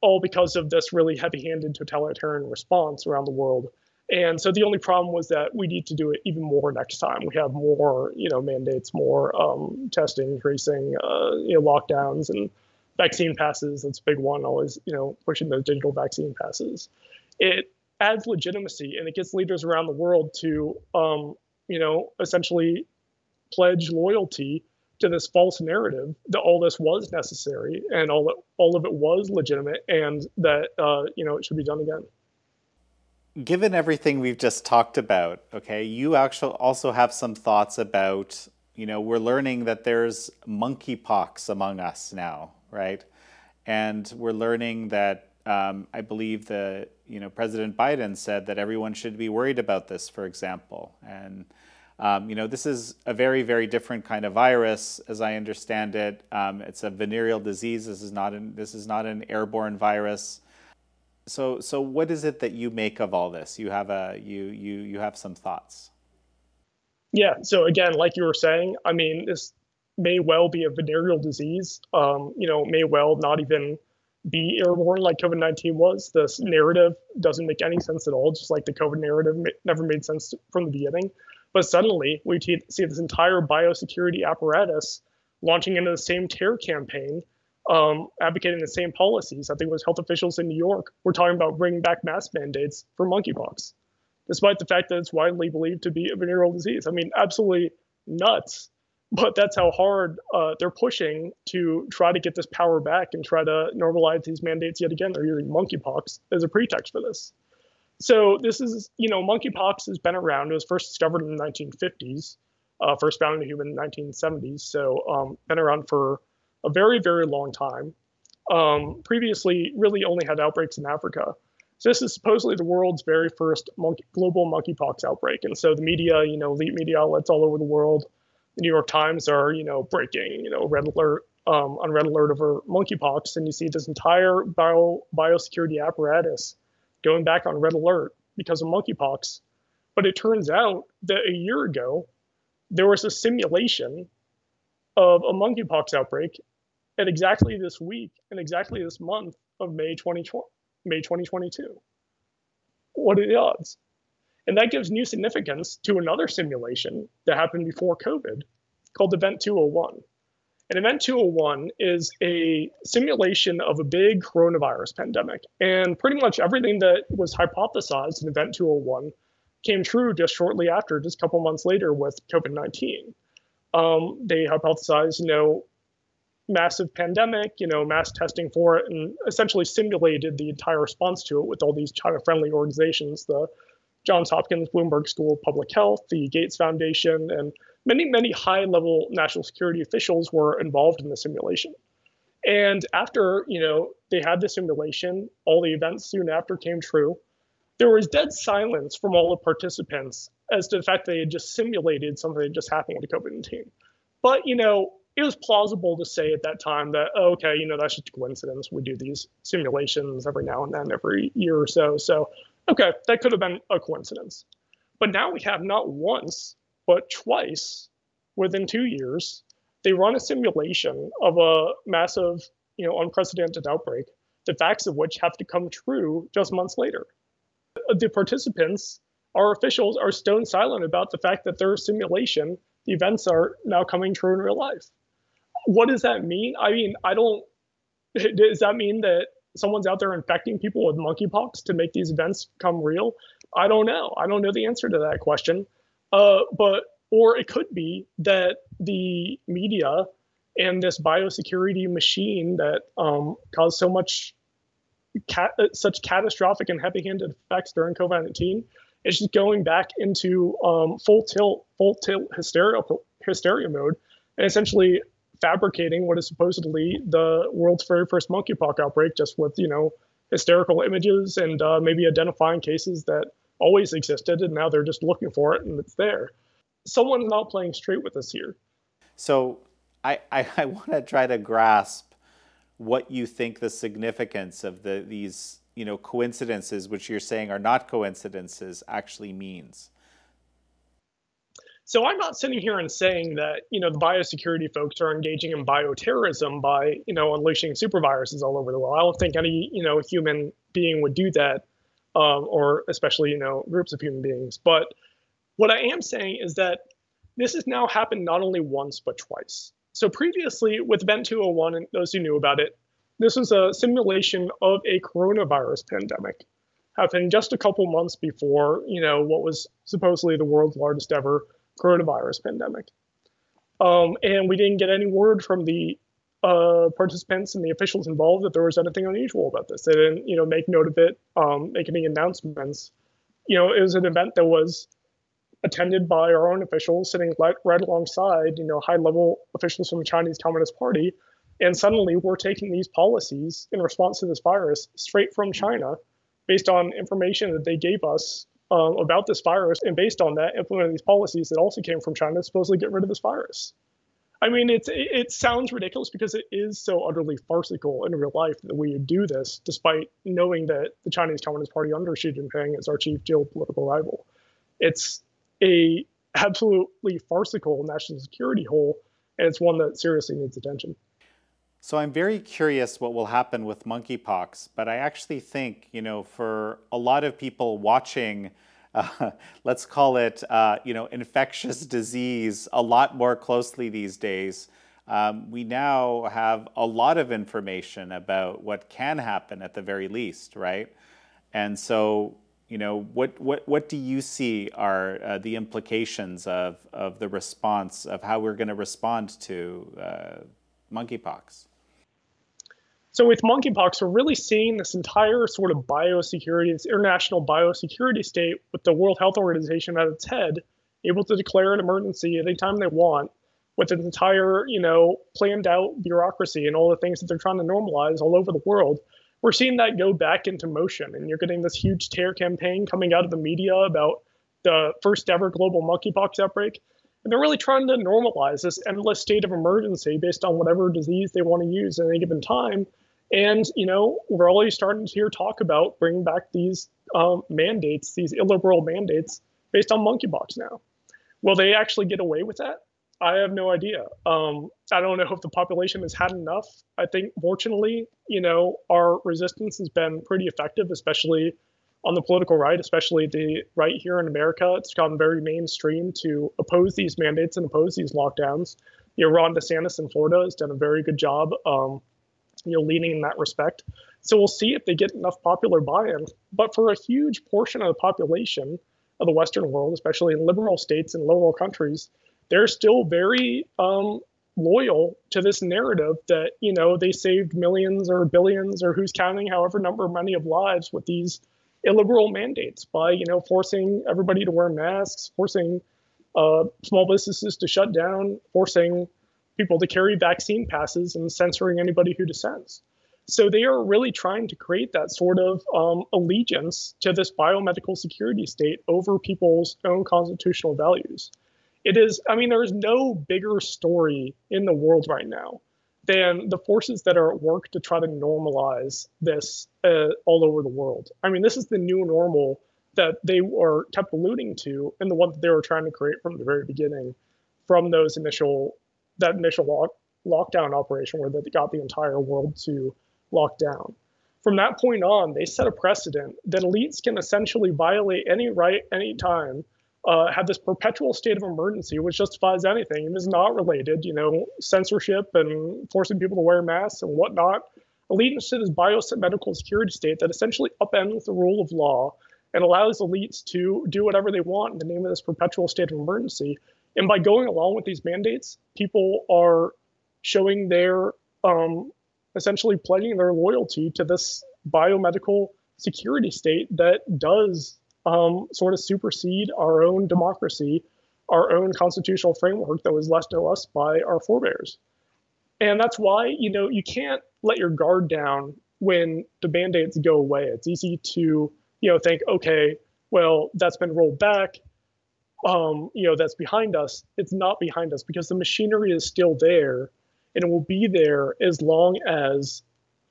all because of this really heavy-handed totalitarian response around the world. And so the only problem was that we need to do it even more next time. We have more, you know, mandates, more um, testing, increasing, uh, you know, lockdowns, and vaccine passes. That's a big one. Always, you know, pushing those digital vaccine passes. It adds legitimacy and it gets leaders around the world to, um, you know, essentially pledge loyalty to this false narrative that all this was necessary and all that all of it was legitimate and that uh, you know it should be done again. Given everything we've just talked about, okay, you actually also have some thoughts about you know we're learning that there's monkeypox among us now, right? And we're learning that um, I believe the you know President Biden said that everyone should be worried about this, for example, and um, you know, this is a very, very different kind of virus, as I understand it. Um, it's a venereal disease. This is not an, this is not an airborne virus. So, so what is it that you make of all this? You have a you you you have some thoughts. Yeah. So again, like you were saying, I mean, this may well be a venereal disease. Um, you know, may well not even be airborne like COVID 19 was. This narrative doesn't make any sense at all, just like the COVID narrative never made sense from the beginning. But suddenly, we see this entire biosecurity apparatus launching into the same terror campaign, um, advocating the same policies. I think it was health officials in New York were talking about bringing back mask mandates for monkeypox, despite the fact that it's widely believed to be a venereal disease. I mean, absolutely nuts. But that's how hard uh, they're pushing to try to get this power back and try to normalize these mandates yet again. They're using monkeypox as a pretext for this. So this is, you know, monkeypox has been around. It was first discovered in the 1950s, uh, first found in a human in the 1970s. So um, been around for a very, very long time. Um, previously, really only had outbreaks in Africa. So this is supposedly the world's very first monkey, global monkeypox outbreak. And so the media, you know, elite media outlets all over the world, the New York Times are, you know, breaking, you know, red alert um, on red alert over monkeypox, and you see this entire bio biosecurity apparatus going back on red alert because of monkeypox. But it turns out that a year ago, there was a simulation of a monkeypox outbreak at exactly this week and exactly this month of May 2020, May 2022. What are the odds? And that gives new significance to another simulation that happened before COVID called Event 201. And Event 201 is a simulation of a big coronavirus pandemic. And pretty much everything that was hypothesized in Event 201 came true just shortly after, just a couple months later with COVID 19. Um, they hypothesized, you know, massive pandemic, you know, mass testing for it, and essentially simulated the entire response to it with all these China friendly organizations, the Johns Hopkins Bloomberg School of Public Health, the Gates Foundation, and many, many high level national security officials were involved in the simulation. And after, you know, they had the simulation, all the events soon after came true. There was dead silence from all the participants as to the fact they had just simulated something that just happened with the COVID 19. But, you know, it was plausible to say at that time that, oh, okay, you know, that's just a coincidence. We do these simulations every now and then, every year or so. So, okay, that could have been a coincidence. But now we have not once but twice within two years, they run a simulation of a massive, you know, unprecedented outbreak, the facts of which have to come true just months later. The participants, our officials, are stone silent about the fact that their simulation, the events are now coming true in real life. What does that mean? I mean, I don't. Does that mean that someone's out there infecting people with monkeypox to make these events come real? I don't know. I don't know the answer to that question. Uh, but or it could be that the media and this biosecurity machine that um, caused so much cat, such catastrophic and heavy-handed effects during COVID-19 is just going back into um, full tilt, full tilt hysteria, hysteria mode, and essentially fabricating what is supposedly the world's very first monkeypox outbreak, just with you know hysterical images and uh, maybe identifying cases that always existed, and now they're just looking for it and it's there. Someone's not playing straight with us here. So I, I, I want to try to grasp what you think the significance of the these you know coincidences, which you're saying are not coincidences, actually means. So I'm not sitting here and saying that you know the biosecurity folks are engaging in bioterrorism by you know unleashing superviruses all over the world. I don't think any you know human being would do that, um, or especially you know groups of human beings. But what I am saying is that this has now happened not only once but twice. So previously with Event 201, and those who knew about it, this was a simulation of a coronavirus pandemic happened just a couple months before you know what was supposedly the world's largest ever coronavirus pandemic. Um, and we didn't get any word from the uh, participants and the officials involved that there was anything unusual about this. They didn't, you know, make note of it, um, make any announcements. You know, it was an event that was attended by our own officials, sitting right, right alongside, you know, high-level officials from the Chinese Communist Party. And suddenly, we're taking these policies in response to this virus straight from China, based on information that they gave us um, about this virus, and based on that, implementing these policies that also came from China to supposedly get rid of this virus. I mean, it's it, sounds ridiculous because it is so utterly farcical in real life that we do this, despite knowing that the Chinese Communist Party under Xi Jinping is our chief geopolitical rival. It's a absolutely farcical national security hole, and it's one that seriously needs attention. So I'm very curious what will happen with monkeypox, but I actually think, you know, for a lot of people watching, uh, let's call it, uh, you know, infectious disease a lot more closely these days, um, we now have a lot of information about what can happen at the very least, right? And so, you know, what what what do you see are uh, the implications of of the response of how we're going to respond to uh, monkeypox? So with monkeypox, we're really seeing this entire sort of biosecurity, this international biosecurity state with the World Health Organization at its head, able to declare an emergency anytime they want, with an entire, you know, planned out bureaucracy and all the things that they're trying to normalize all over the world. We're seeing that go back into motion, and you're getting this huge tear campaign coming out of the media about the first ever global monkeypox outbreak. And they're really trying to normalize this endless state of emergency based on whatever disease they want to use at any given time and, you know, we're already starting to hear talk about bringing back these um, mandates, these illiberal mandates based on monkeypox now. Will they actually get away with that? I have no idea. Um, I don't know if the population has had enough. I think, fortunately, you know, our resistance has been pretty effective, especially on the political right, especially the right here in America. It's gone very mainstream to oppose these mandates and oppose these lockdowns. You know, Ron DeSantis in Florida has done a very good job um, you know, leaning in that respect. So we'll see if they get enough popular buy-in. But for a huge portion of the population of the Western world, especially in liberal states and liberal countries, they're still very um, loyal to this narrative that you know they saved millions or billions or who's counting, however number many of lives with these illiberal mandates by you know forcing everybody to wear masks, forcing uh, small businesses to shut down, forcing people to carry vaccine passes and censoring anybody who dissents. So they are really trying to create that sort of um, allegiance to this biomedical security state over people's own constitutional values. It is, I mean, there is no bigger story in the world right now than the forces that are at work to try to normalize this uh, all over the world. I mean, this is the new normal that they were kept alluding to and the one that they were trying to create from the very beginning from those initial that initial lock, lockdown operation where they got the entire world to lock down. From that point on, they set a precedent that elites can essentially violate any right anytime, uh, have this perpetual state of emergency, which justifies anything and is not related, you know, censorship and forcing people to wear masks and whatnot. Allegiance to this biomedical security state that essentially upends the rule of law and allows elites to do whatever they want in the name of this perpetual state of emergency and by going along with these mandates, people are showing their um, essentially pledging their loyalty to this biomedical security state that does um, sort of supersede our own democracy, our own constitutional framework that was left to us by our forebears. And that's why, you know, you can't let your guard down when the band-aids go away. It's easy to, you know, think, okay, well, that's been rolled back um, you know, that's behind us, it's not behind us because the machinery is still there and it will be there as long as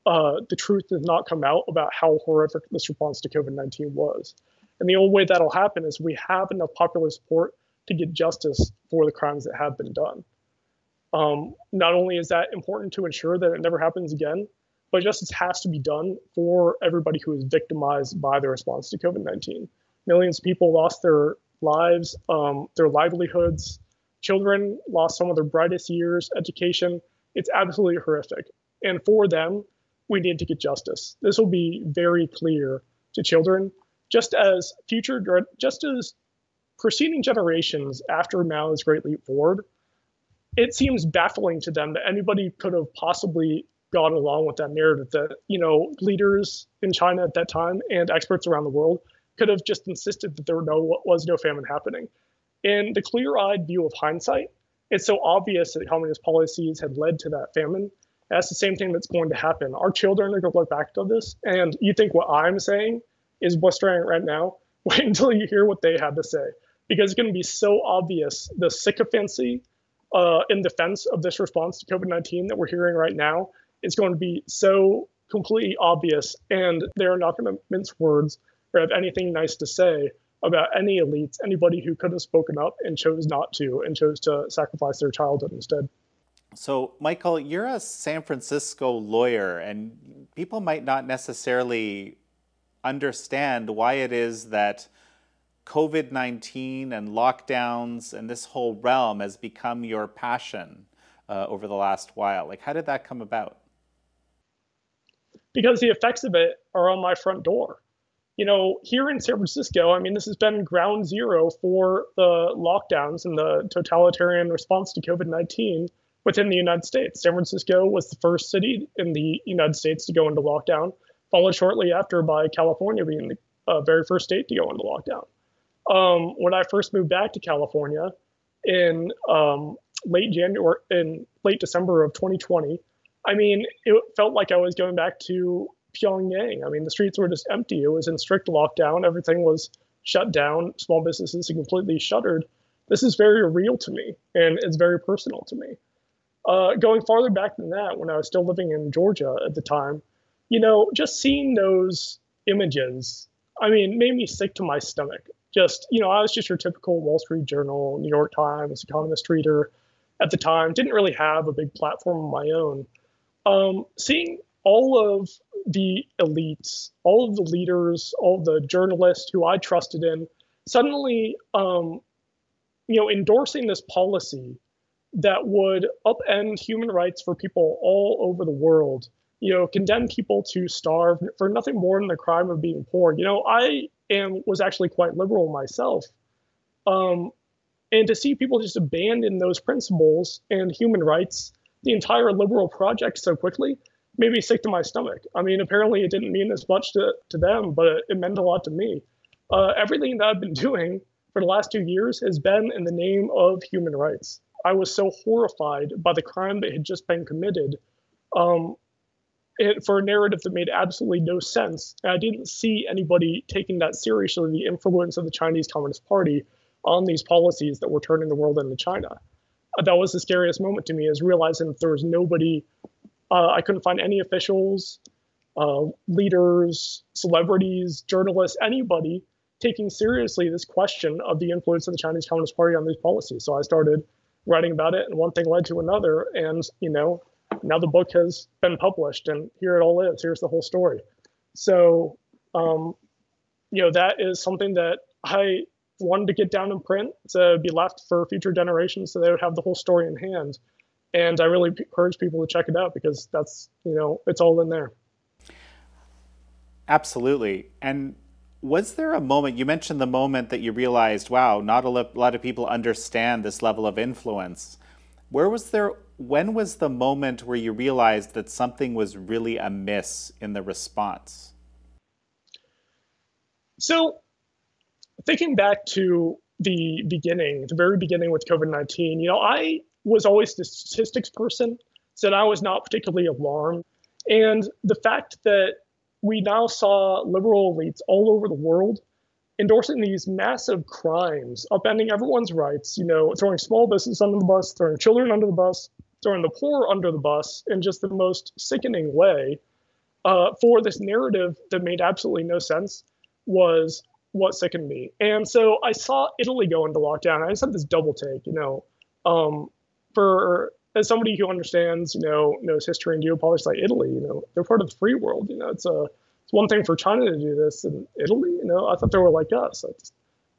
uh, the truth does not come out about how horrific this response to COVID 19 was. And the only way that'll happen is we have enough popular support to get justice for the crimes that have been done. Um, not only is that important to ensure that it never happens again, but justice has to be done for everybody who is victimized by the response to COVID 19. Millions of people lost their lives, um, their livelihoods. Children lost some of their brightest years, education. It's absolutely horrific. And for them, we need to get justice. This will be very clear to children, just as future, just as preceding generations after Mao's Great Leap Forward, it seems baffling to them that anybody could have possibly gone along with that narrative that you know leaders in China at that time and experts around the world could have just insisted that there no, was no famine happening. In the clear-eyed view of hindsight, it's so obvious that communist policies had led to that famine. That's the same thing that's going to happen. Our children are going to look back to this, and you think what I'm saying is blistering right now. Wait until you hear what they had to say, because it's going to be so obvious the sycophancy uh, in defense of this response to COVID 19 that we're hearing right now is going to be so completely obvious, and they're not going to mince words or have anything nice to say about any elites, anybody who could have spoken up and chose not to, and chose to sacrifice their childhood instead. So, Michael, you're a San Francisco lawyer, and people might not necessarily understand why it is that COVID 19 and lockdowns and this whole realm has become your passion uh, over the last while. Like, how did that come about? Because the effects of it are on my front door. You know, here in San Francisco, I mean, this has been ground zero for the lockdowns and the totalitarian response to COVID 19 within the United States. San Francisco was the first city in the United States to go into lockdown, followed shortly after by California being the uh, very first state to go into lockdown. Um, when I first moved back to California in um, late January, in late December of 2020, I mean, it felt like I was going back to Pyongyang. I mean, the streets were just empty. It was in strict lockdown. Everything was shut down. Small businesses completely shuttered. This is very real to me, and it's very personal to me. Uh, going farther back than that, when I was still living in Georgia at the time, you know, just seeing those images, I mean, made me sick to my stomach. Just, you know, I was just your typical Wall Street Journal, New York Times, Economist reader at the time, didn't really have a big platform of my own. Um, seeing all of the elites, all of the leaders, all the journalists who I trusted in, suddenly, um, you know, endorsing this policy that would upend human rights for people all over the world you know, condemn people to starve for nothing more than the crime of being poor. You know, I am was actually quite liberal myself. Um, and to see people just abandon those principles and human rights, the entire liberal project so quickly, made me sick to my stomach. I mean, apparently it didn't mean as much to, to them, but it meant a lot to me. Uh, everything that I've been doing for the last two years has been in the name of human rights. I was so horrified by the crime that had just been committed um, it, for a narrative that made absolutely no sense. I didn't see anybody taking that seriously, the influence of the Chinese Communist Party on these policies that were turning the world into China. Uh, that was the scariest moment to me, is realizing that there was nobody, uh, I couldn't find any officials, uh, leaders, celebrities, journalists, anybody taking seriously this question of the influence of the Chinese Communist Party on these policies. So I started writing about it, and one thing led to another. And, you know, now the book has been published and here it all is here's the whole story so um, you know that is something that i wanted to get down in print to be left for future generations so they would have the whole story in hand and i really encourage people to check it out because that's you know it's all in there. Absolutely. And was there a moment you mentioned the moment that you realized wow not a lot of people understand this level of influence. Where was there when was the moment where you realized that something was really amiss in the response? So, thinking back to the beginning, the very beginning with COVID 19, you know, I was always the statistics person, so I was not particularly alarmed. And the fact that we now saw liberal elites all over the world endorsing these massive crimes, upending everyone's rights, you know, throwing small business under the bus, throwing children under the bus, throwing the poor under the bus in just the most sickening way uh, for this narrative that made absolutely no sense was what sickened me. And so I saw Italy go into lockdown. I just had this double take, you know, um, for as somebody who understands, you know, knows history and geopolitics like Italy, you know, they're part of the free world. You know, it's a it's one thing for China to do this in Italy. You know, I thought they were like us.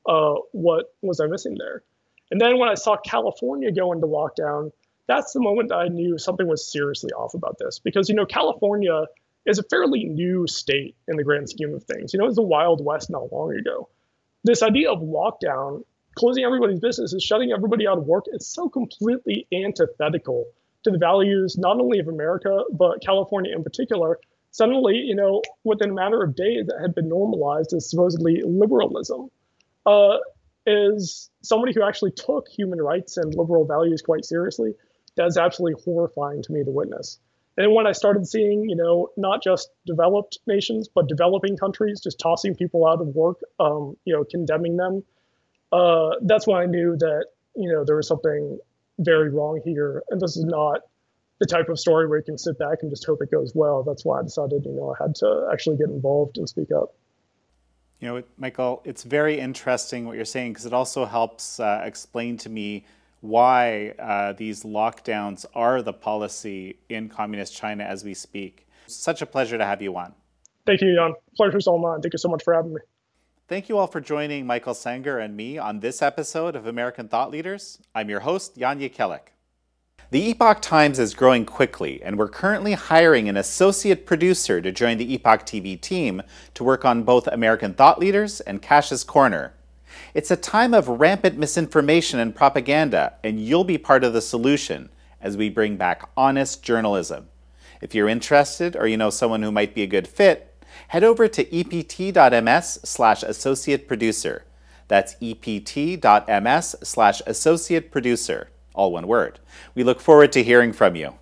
uh, what was I missing there? And then when I saw California go into lockdown, that's the moment I knew something was seriously off about this because you know California is a fairly new state in the grand scheme of things. You know, it was the Wild West not long ago. This idea of lockdown, closing everybody's business businesses, shutting everybody out of work, it's so completely antithetical to the values not only of America, but California in particular. Suddenly, you know, within a matter of days, that had been normalized as supposedly liberalism. Uh, is somebody who actually took human rights and liberal values quite seriously. That's absolutely horrifying to me to witness. And when I started seeing, you know, not just developed nations, but developing countries just tossing people out of work, um, you know, condemning them, uh, that's when I knew that, you know, there was something very wrong here. And this is not the type of story where you can sit back and just hope it goes well. That's why I decided, you know, I had to actually get involved and speak up. You know, Michael, it's very interesting what you're saying because it also helps uh, explain to me why uh, these lockdowns are the policy in communist China as we speak. Such a pleasure to have you on. Thank you, Jan. Pleasure's all mine. Thank you so much for having me. Thank you all for joining Michael Senger and me on this episode of American Thought Leaders. I'm your host, Jan Jekielek. The Epoch Times is growing quickly, and we're currently hiring an associate producer to join the Epoch TV team to work on both American Thought Leaders and Kash's Corner. It's a time of rampant misinformation and propaganda, and you'll be part of the solution as we bring back honest journalism. If you're interested or you know someone who might be a good fit, head over to ept.ms slash associate producer. That's ept.ms slash associate producer, all one word. We look forward to hearing from you.